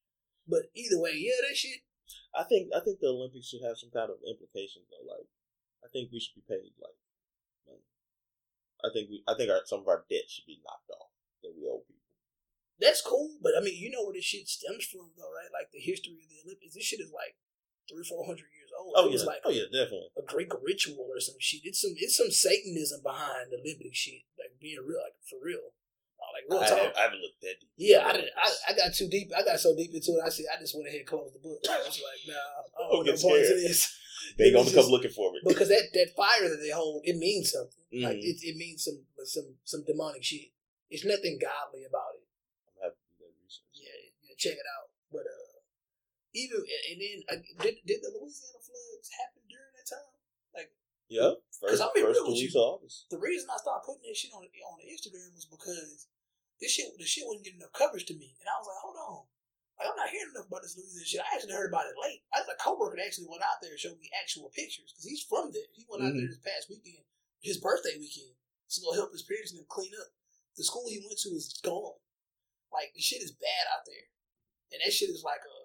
But either way, yeah, that shit. I think I think the Olympics should have some kind of implications though. Like, I think we should be paid like money. I think we I think our, some of our debt should be knocked off that we owe people. That's cool, but I mean, you know where this shit stems from, though, right? Like the history of the Olympics. This shit is like three, four hundred years old. Oh it was yeah, like oh yeah, definitely. a Greek ritual or some shit. It's some it's some Satanism behind the Olympic shit. Like being real, like for real. Like real I, talk. haven't- I haven't looked that deep. yeah, I, didn't, I I got too deep. I got so deep into it. I said I just went ahead and closed the book. I was like, nah, I don't no get to this They It gonna come looking for me. because that that fire that they hold it means something. Like Mhm. it it means some some some demonic shit. It's nothing godly about it. I'm happy to do that research. Yeah, yeah check it out. But uh, even and then uh, did did the Louisiana floods happen during that time? Yeah, first, I'll be first real with August. the reason I started putting this shit on on Instagram was because this shit the shit wasn't getting enough coverage to me, and I was like, hold on, like I'm not hearing enough about this Louisiana shit. I actually heard about it late. I had a coworker that actually went out there and showed me actual pictures because he's from there. He went out there mm-hmm. this past weekend, his birthday weekend, to go help his parents and them clean up. The school he went to is gone. Like the shit is bad out there, and that shit is like a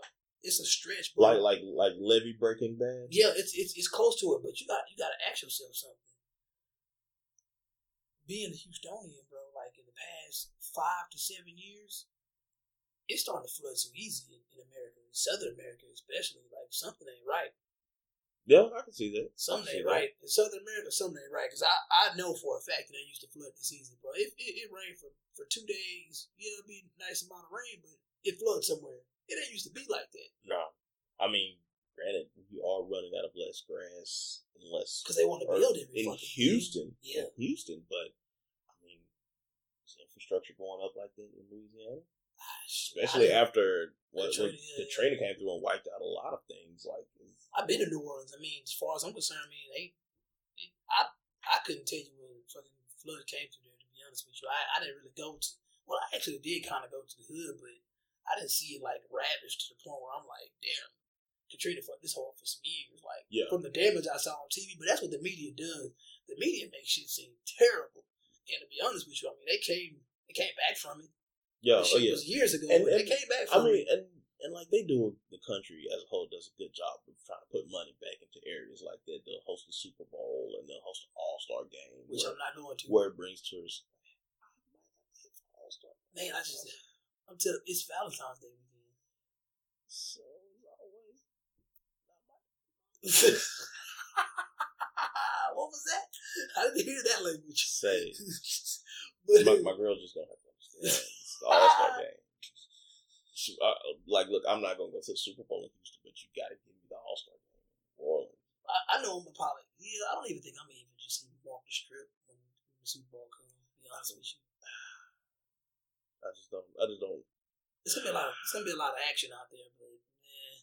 it's a stretch, bro. Like like like levee breaking bad. Yeah, it's it's it's close to it, but you got you got to ask yourself something. Being a Houstonian, bro, like in the past five to seven years, it's starting to flood so easy in, in America, in Southern America especially. Like something ain't right. Yeah, I can see that. Something I can see ain't that. right in Southern America. Something ain't right because I, I know for a fact that they used to flood this easy, bro. It, it, it rained for, for two days. Yeah, it'd be a nice amount of rain, but it floods somewhere. It ain't used to be like that No, I mean, granted, we are running out of less grass and less because they want to build every in fucking thing. Houston. Yeah. in Houston, but I mean, is infrastructure going up like that in Louisiana? Ah, Especially I- after what, what yeah, yeah. Came through and wiped out a lot of things. Like, I've been to New Orleans. I mean, as far as I'm concerned, I mean, they, they- I, I couldn't tell you when fucking flood came through there. To be honest with you, I, I didn't really go to. Well, I actually did kind of go to the hood, but I didn't see it like ravaged to the point where I'm like, damn, Katrina fucked this whole for some years. Like Yeah. from the damage I saw on TV, but that's what the media does. The media makes shit seem terrible. And to be honest with you, I mean, they came, they came back from it. yeah, The oh yeah. was years ago, And- but they came back I mean, it. and and like they do, the country as a whole does a good job of trying to put money back into areas like that. They'll host the Super Bowl and they'll host an All Star game, Which where, I'm not going to. where it brings tourists. Man, I just, I'm telling, it's Valentine's Day weekend. So always. what was that? I didn't hear that language. Say, but, my, my girl just gonna have to understand. It's the All Star game. She, uh, like, look, I'm not gonna go to the Super Bowl in Houston, but you gotta give me the All Star game. in New Orleans. I, I know I'm a pilot. Yeah, I don't even think I'm gonna even just even walk the strip when, when the Super Bowl comes. To be honest with you, I just don't. I just don't. it's gonna be a lot. Of, it's gonna be a lot of action out there, but man,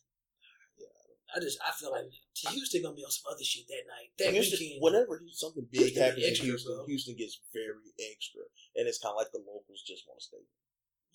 Yeah. I just I feel like Houston gonna be on some other shit that night. That Houston, weekend. whenever something big happens in Houston, bro. Houston gets very extra, and it's kind of like the locals just want to stay.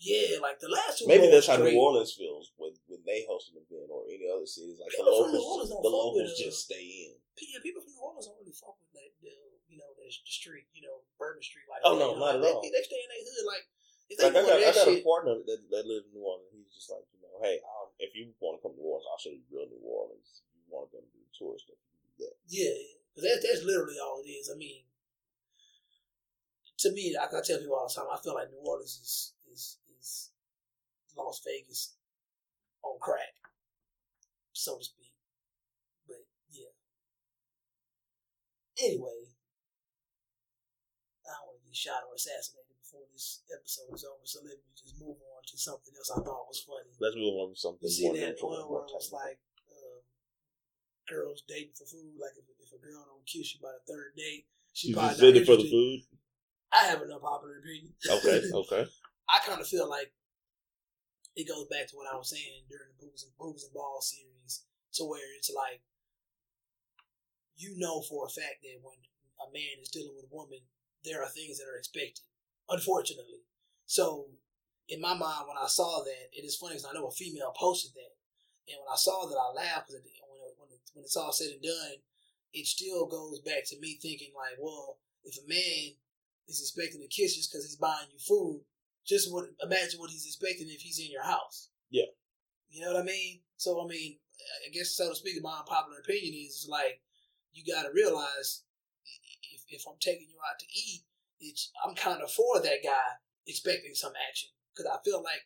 Yeah, like the last Super Maybe that's how. New Orleans feels when when they host an event or any other cities. Like the People from locals, New Orleans don't the fuck with, locals uh, just stay in. Yeah, people from New Orleans don't really fuck with that, the, you know, the, the street, you know, Bourbon Street. Like, Oh, no, know, not at they, all. They stay in their hood. Like, they Like I got, I got a partner that, that lives in New Orleans. He's just like, you know, hey, I'll, if you want to come to New Orleans, I'll show you real New Orleans. If you want to go to do tour stuff, you do that. yeah, yeah. 'Cause That, that's literally all it is. I mean, to me, like I tell people all the time, I feel like New Orleans is is is Las Vegas on crack, so to speak. But yeah. Anyway, I don't want to be shot or assassinated before this episode is over, so let me just move on to something else I thought was funny. Let's move on to something You see more that one where more it was like um, girls dating for food. Like if, if a girl don't kiss you by the third date, she You probably not for the food. I have an unpopular opinion. Okay, okay. I kind of feel like it goes back to what I was saying during the Boobs and Boobs and Balls series, to where it's like you know for a fact that when a man is dealing with a woman, there are things that are expected. Unfortunately, so in my mind, when I saw that, it is funny because I know a female posted that, and when I saw that, I laughed because when it, when, it, when it's all said and done, it still goes back to me thinking like, well, if a man is expecting to kiss just because he's buying you food, just what imagine what he's expecting if he's in your house. Yeah. You know what I mean? So I mean, I guess so to speak, my unpopular opinion is, is like you got to realize if, if I'm taking you out to eat, it's I'm kind of for that guy expecting some action because I feel like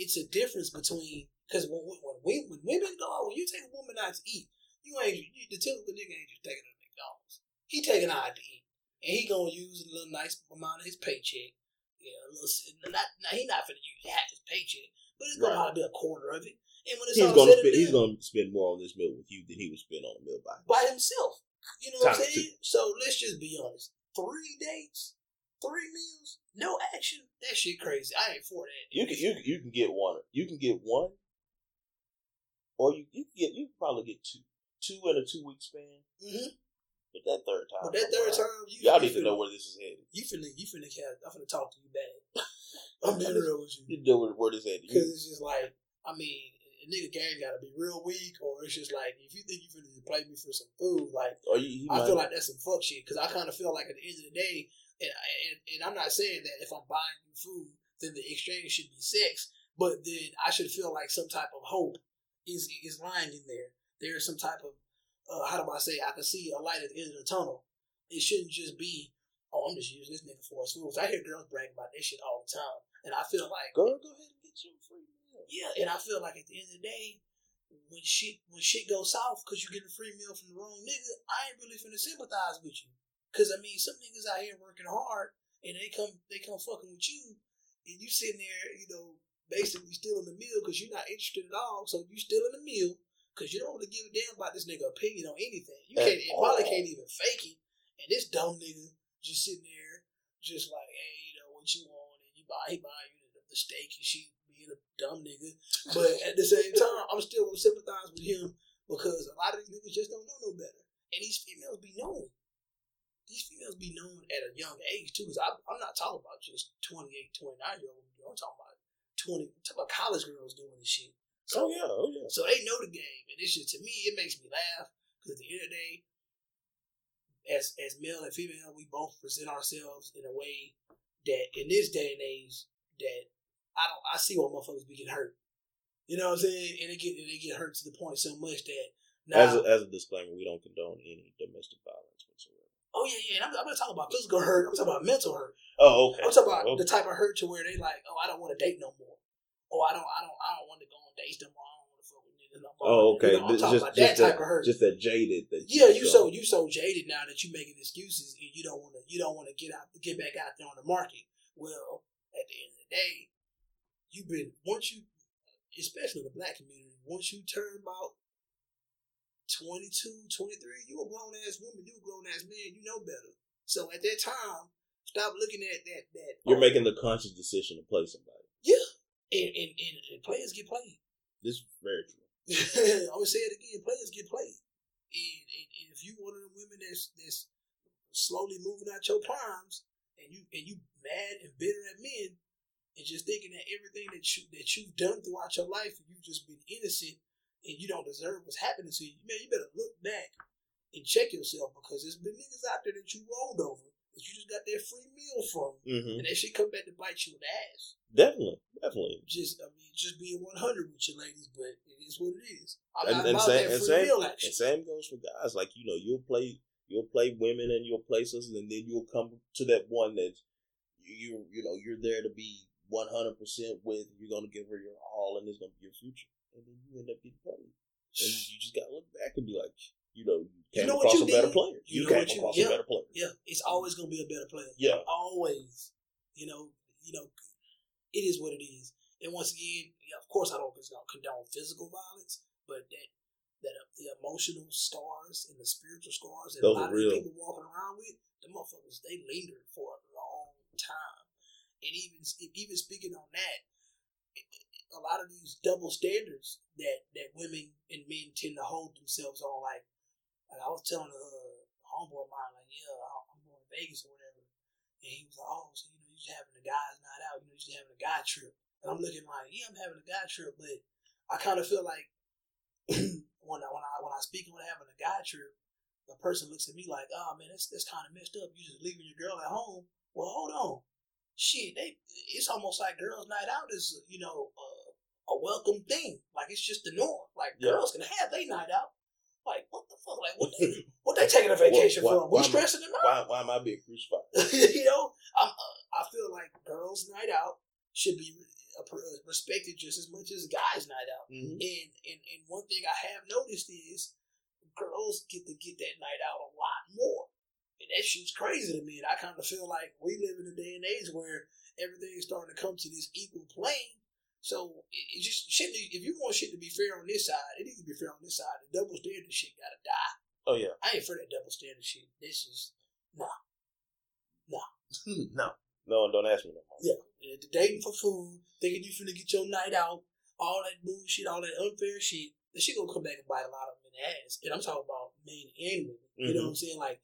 it's a difference between because when, when, when, we, when women go when you take a woman out to eat, you ain't you, the typical nigga ain't just taking her to McDonald's. He taking her out to eat, and he gonna use a little nice amount of his paycheck. Yeah, a little not, not he not finna use half his paycheck, but it's gonna Right. be a quarter of it. And when it's He's all gonna said spend. He's gonna spend more on this meal with you than he would spend on a meal by. by himself. You know what I'm saying? So let's just be honest. Three dates, three meals, no action. That shit crazy. I ain't for that. You can you you can get one. You can get one, or you you can get you can probably get two two in a two week span. Mm-hmm. But that third time, But that third time, you, y'all you need to know where this is headed. You finna, you finna, have, I'm finna talk to you bad. I'm being real with you. You know where, where this is headed. Because it's just like, I mean, a nigga game gotta be real weak, or it's just like, if you think you finna play me for some food, like, or you, you I might, feel like that's some fuck shit. Because I kind of feel like at the end of the day, and, and and I'm not saying that if I'm buying you food, then the exchange should be sex, but then I should feel like some type of hope is is lying in there. There is some type of uh, how do I say? I can see a light at the end of the tunnel. It shouldn't just be, oh, I'm just using this nigga for his food. I hear girls brag about this shit all the time, and I feel like girl, go ahead and get your free meal. yeah, and I feel like at the end of the day, when shit when shit goes south because you get a free meal from the wrong nigga, I ain't really finna sympathize with you. Cause I mean, some niggas out here working hard and they come they come fucking with you, and you sitting there, you know, basically stealing the meal because you're not interested at all. So you stealing the meal because you don't really give a damn about this nigga opinion on anything. You can't and probably can't even fake it. And this dumb nigga just sitting there, just like, hey, you know what you want, and you buy he buy you the, the steak and she being a dumb nigga. But at the same time, I'm still gonna sympathize with him because a lot of these niggas just don't know no better. And these females be known. These females be known at a young age too. Cause I, I'm not talking about just 28, 29 year old. I'm talking about 20. I'm talking about college girls doing this shit. So, Oh yeah, oh yeah. so they know the game, and this shit to me it makes me laugh because at the end of the day, as as male and female, we both present ourselves in a way that in this day and age that I don't I see why motherfuckers be getting hurt. You know what I'm saying? And they get and they get hurt to the point so much that now As a, as a disclaimer, we don't condone any domestic violence. Oh yeah yeah, and I'm, I'm not talking about physical hurt. I'm talking about mental hurt. Oh okay. I'm talking about oh, Okay. the type of hurt to where they like, oh, I don't want to date no more. Oh, I don't, I don't, I don't want to go on dates no more. I don't want to fuck with niggas no more. Oh okay. You know, I'm talking just about just that that, type of hurt. just that jaded. That yeah, you so so you so jaded now that you're making excuses and you don't want to, you don't want to get out, get back out there on the market. Well, at the end of the day, you've been once you, especially the black community, once you turn about 22, 23, you a grown ass woman, you a grown ass man, you know better. So at that time, stop looking at that that You're making the conscious decision to play somebody. and, and, and, and players get played. This is very true. I would say it again: players get played. And, and, and if you one of the women that's that's slowly moving out your primes, and you and you mad and bitter at men, and just thinking that everything that you that you've done throughout your life, you've just been innocent, and you don't deserve what's happening to you, man, you better look back and check yourself because there's been niggas out there that you rolled over that you just got that free meal from, Mm-hmm. and that shit come back to bite you in the ass Definitely, definitely. just I mean, just being one hundred with you ladies, but it is what it is. I'm And, and same and same and same goes for guys. Like you know, you'll play You'll play women and you'll play sisters, and then you'll come to that one that you you know you're there to be one hundred percent with. You're gonna give her your all, and it's gonna be your future. And then you end up getting played, and you just gotta look back and be like, you know, you came know what across you a better did? player. You You, know came what you- across yeah. a better player. Yeah, it's always gonna be a better player. Yeah. always. You know, you know, it is what it is. And once again, yeah, of course, I don't condone physical violence, but that that uh, the emotional scars and the spiritual scars that Those a lot of people walking around with, the motherfuckers they lingered for a long time. And even even speaking on that, a lot of these double standards that that women and men tend to hold themselves on, like, like I was telling a homeboy of mine, like, yeah, I'm going to Vegas or whatever. And he was like, oh, so you know, you're just having a guy's night out, you know, you're just having a guy trip. And I'm looking like, yeah, I'm having a guy trip, but I kind of feel like when I when I when I speak on having a guy trip, the person looks at me like, oh man, that's that's kind of messed up. You're just leaving your girl at home. Well, hold on, shit, they it's almost like girls' night out is you know uh, a welcome thing. Like it's just the norm. Like Yeah. girls can have their night out. Like what the fuck? Like what they what they taking a vacation why- for? We why am I- stressing them out. Why, why am I being crucified? you know, I'm, uh, I feel like girls' night out should be uh, respected just as much as guys' night out. Mm-hmm. And, and and one thing I have noticed is girls get to get that night out a lot more. And that shit's crazy to me. And I kind of feel like we live in a day and age where everything is starting to come to this equal plane. So it, it just shit. If you want shit to be fair on this side, it needs to be fair on this side. The double standard shit gotta die. Oh yeah. I ain't for that double standard shit. This is hmm, no. No, no, no. don't ask me no more. Yeah, yeah, the dating for food, thinking you finna get your night out, all that bullshit, all that unfair shit. The shit gonna come back and bite a lot of them in the ass. And I'm talking about men and women. You know mm-hmm. what I'm saying? Like,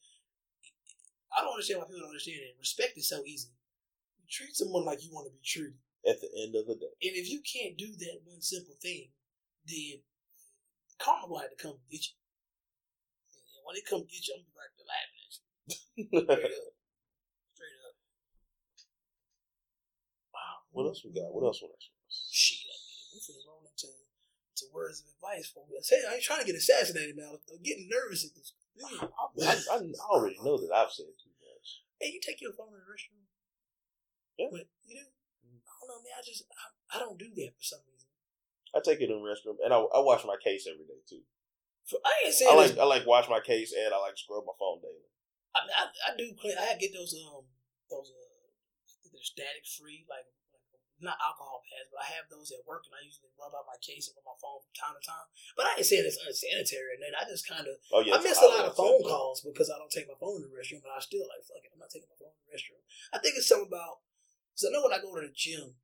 I don't understand why people don't understand that. Respect is so easy. You treat someone like you want to be treated. At the end of the day. And if you can't do that one simple thing, then karma will have to come get you. And when they come get you, I'm be laughing at you. Straight up. Straight up. what else we got? What else? What else? What else? Shit, I mean, we finna roll into to words of advice for me. I say I ain't trying to get assassinated, man. I'm getting nervous at this. I, I, I already know that I've said too much. Hey, you take your phone in the restroom? Yeah. But, you do? I don't know, man. I just I, I don't do that for some reason. I take it in the restroom, and I, I wash my case every day too. For, I ain't saying I like I like wash my case, and I like scrub my phone daily. I, I, I do clean. I get those um those uh they're static free like not alcohol pads, but I have those at work, and I usually rub out my case and rub my phone from time to time. But I ain't saying it's unsanitary, and then I just kind of Oh yeah, I miss a lot of phone calls because I don't take my phone in the restroom, but I still like fuck it. I'm not taking my phone in the restroom. I think it's something about because I know when I go to the gym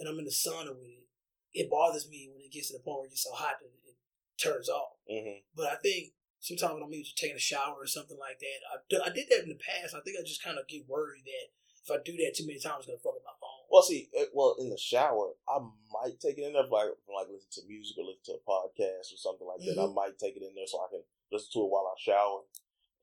and I'm in the sauna with it, it bothers me when it gets to the point where it gets so hot that it turns off. hmm But I think sometimes when I'm either taking a shower or something like that, I, I did that in the past. I think I just kind of get worried that if I do that too many times, it's gonna fuck up my phone. Well, see, uh, well, in the shower, I might take it in there, if, like, like listen to music or listen to a podcast or something like that. I Mm-hmm. might take it in there so I can listen to it while I shower.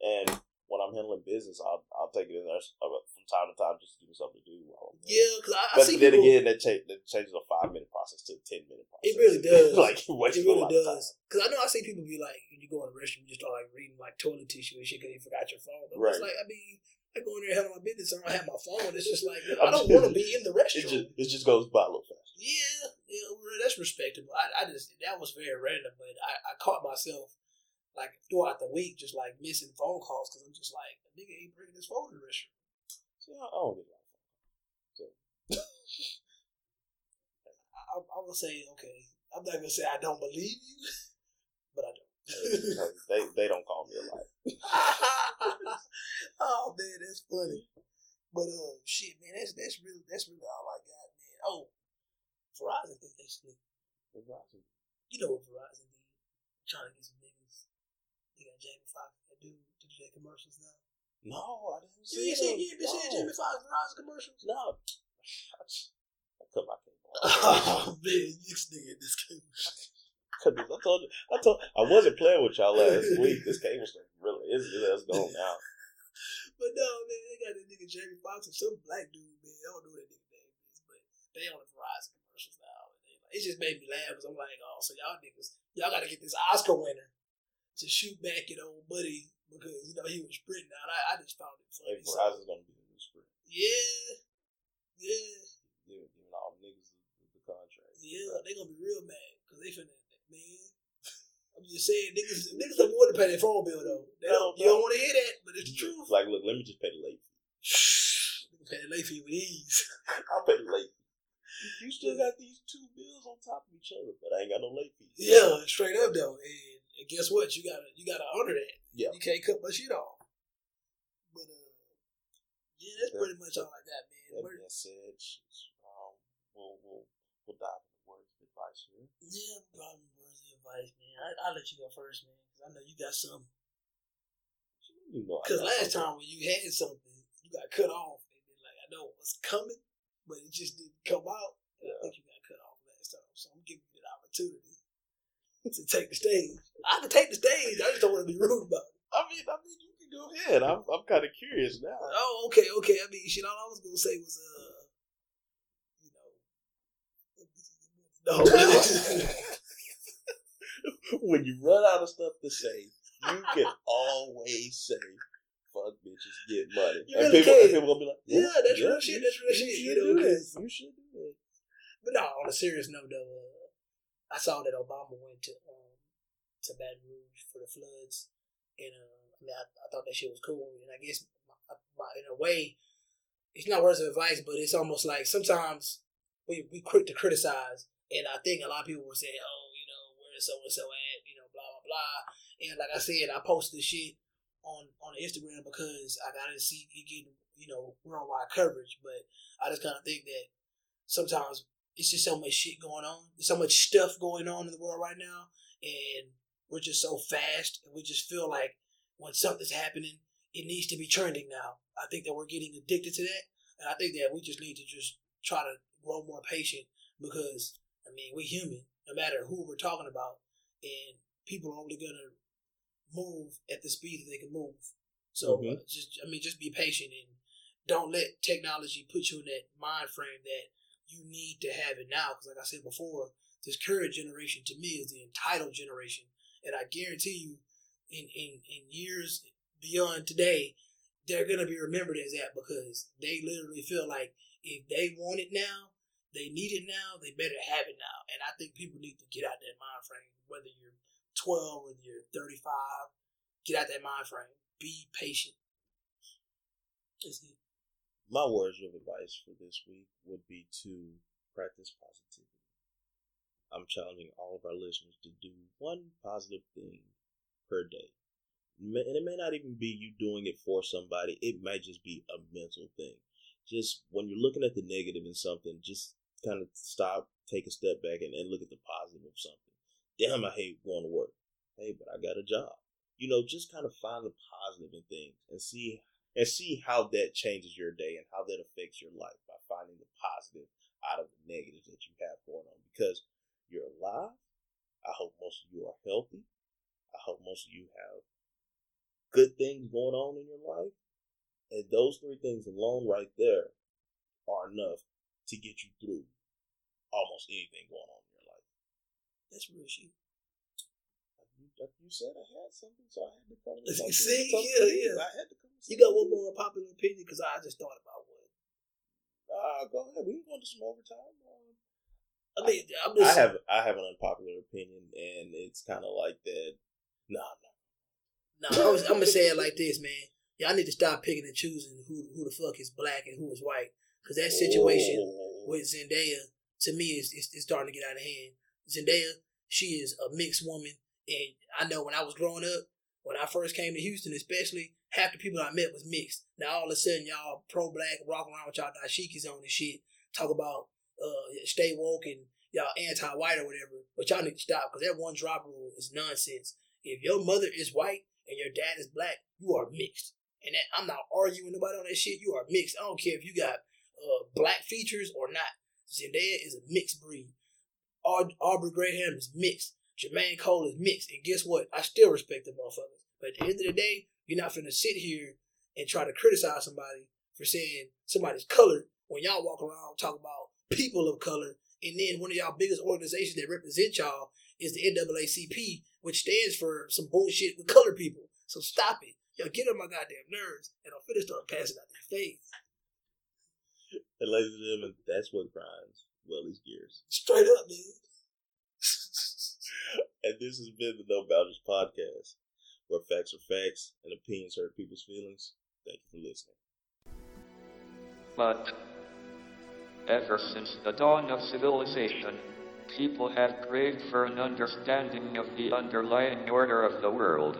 And when I'm handling business, I'll I'll take it in there uh, from time to time just to give me something to do. while I'm. Yeah, because I, I But see then people. again, that, that changes a five minute process to a ten minute process. It really does. like it It really lot of time. does. Because I know I see people be like, when you go in the restroom, you just start like reading like toilet tissue and shit because you forgot your phone. But Right. it's like, I mean, I go in there handle my business, I don't have my phone. It's just like, I don't want to be in the It just it just goes by a little fast. yeah, yeah, that's respectable. I, I just, that was very random, but I, I caught myself like throughout the week just like missing phone calls because I'm just like, the nigga ain't bringing his phone to the restaurant. See, I don't get a lot of phone I, I will say, okay, I'm not going to say I don't believe you, but I don't. they they don't call me a lot. oh man, that's funny. But uh, shit, man, that's that's really that's really all I got, man. Oh, Verizon think they slick. You know what Verizon did? Trying to get some niggas. They got Jamie Foxx that do to do their commercials now. No, I didn't You see ain't seen you ain't been seeing Jamie Foxx Verizon commercials? No. I cut my cable. Oh man, this nigga in this cable. This- I told you, I told, I wasn't playing with y'all last week. This cable stuff really is, it's gone now. But no, man, they got that nigga Jamie Foxx and some black dude, man. I don't know what that nigga name is, but they on the Verizon commercials now. And they like, it just made me laugh because I'm like, oh, so y'all niggas, y'all got to get this Oscar winner to shoot back at old buddy because you know he was sprinting out. I, I just found it Hey, funny. So, gonna be the new sprint. yeah, yeah, Giving, all niggas the, the contract. yeah. They gonna be real mad because they finna man. I'm just saying, niggas, niggas don't want to pay their phone bill though. They don't. You don't want to hear that, but it's the truth. Like, look, let me just pay the late fee. Pay the late fee with ease. I'll pay the late fee. You still got these two bills on top of each other, but I ain't got no late fees. Yeah, straight up though. And, and guess what? You gotta you gotta honor that. Yeah. You can't cut my shit off. But uh yeah, that's Yeah. pretty much all I got, man. That being said, um, we'll, we'll, we'll dive into words of advice here. Yeah, of advice, man. I, I'll let you go first, man, because I know you got some. You know, Because last something. time when you had something, you got cut off. And then, like, I know it was coming, but it just didn't come out. And I think you got cut off last time. So I'm giving you an opportunity to take the stage. I can take the stage. I just don't want to be rude about it. I mean, I mean, you can go ahead. I'm, I'm kind of curious now. Oh, okay, okay. I mean, shit, all I was going to say was, uh, you know. No. when you run out of stuff to say, you can always say, "Fuck bitches, get money," You and really people, and people gonna be like, Yeah, that's real shit, that's real shit, you know, do it. 'cause- You should do it." But no, on a serious note, though, uh, I saw that Obama went to um, to Baton Rouge for the floods, and uh, I mean, I, I thought that shit was cool. And I guess, my, my, in a way, it's not words of advice, but it's almost like sometimes we we quick to criticize, and I think a lot of people were saying, "Oh, is so and so at?" You know, blah blah blah. And like I said, I posted this shit on on Instagram because I gotta see it getting you know worldwide coverage, but I just kind of think that sometimes it's just so much shit going on. There's so much stuff going on in the world right now, and we're just so fast, and we just feel like when something's happening, it needs to be trending now. I think that we're getting addicted to that, and I think that we just need to just try to grow more patient because I mean we're human, no matter who we're talking about, and people are only gonna move at the speed that they can move. So Mhm. uh, just I mean just be patient and don't let technology put you in that mind frame that you need to have it now. Because like I said before, this current generation to me is the entitled generation, and I guarantee you, in in in years beyond today, they're gonna be remembered as that because they literally feel like if they want it now, they need it now, they better have it now. And I think people need to get out that mind frame. Whether you're 12, or you're 35, get out that mind frame. Be patient. My words of advice for this week would be to practice positivity. I'm challenging all of our listeners to do one positive thing per day. And it may not even be you doing it for somebody, it might just be a mental thing. Just when you're looking at the negative in something, just kind of stop, take a step back, and, and look at the positive of something. Damn, I hate going to work. Hey, but I got a job. You know, just kind of find the positive in things and see and see how that changes your day and how that affects your life by finding the positive out of the negatives that you have going on because you're alive. I hope most of you are healthy. I hope most of you have good things going on in your life. And those three things alone right there are enough to get you through almost anything going on in your life. That's real shit. You, said, I had something, so I had to come with You see? Yeah, yeah. I had to come You got one more popular opinion because I just thought about one. Uh, go ahead. We can go into some overtime. Um, I mean, I'm I just. have I have an unpopular opinion, and it's kind of like that. Nah, nah. No, I was, I'm gonna say it like this, man. Y'all need to stop picking and choosing who who the fuck is black and who is white, because that situation Oh. with Zendaya to me is, is starting to get out of hand. Zendaya, she is a mixed woman, and I know when I was growing up, when I first came to Houston, especially half the people I met was mixed. Now all of a sudden, y'all pro black, walk around with y'all dashikis on and shit, talk about uh stay woke and y'all anti white or whatever. But y'all need to stop because that one drop rule is nonsense. If your mother is white and your dad is black, you are mixed. And that, I'm not arguing nobody on that shit. You are mixed. I don't care if you got uh, black features or not. Zendaya is a mixed breed. Aubrey Graham is mixed. Jermaine Cole is mixed. And guess what? I still respect the motherfuckers. But at the end of the day, you're not finna sit here and try to criticize somebody for saying somebody's colored when y'all walk around talking about people of color. And then one of y'all biggest organizations that represent y'all is the NAACP, which stands for some bullshit with colored people. So stop it. Y'all get on my goddamn nerves, and I'm finna start passing out their face. And ladies and gentlemen, that's what grinds Willie's gears. Straight up, man. And this has been the No Boundaries podcast, where facts are facts and opinions hurt people's feelings. Thank you for listening. But ever since the dawn of civilization, people have craved for an understanding of the underlying order of the world.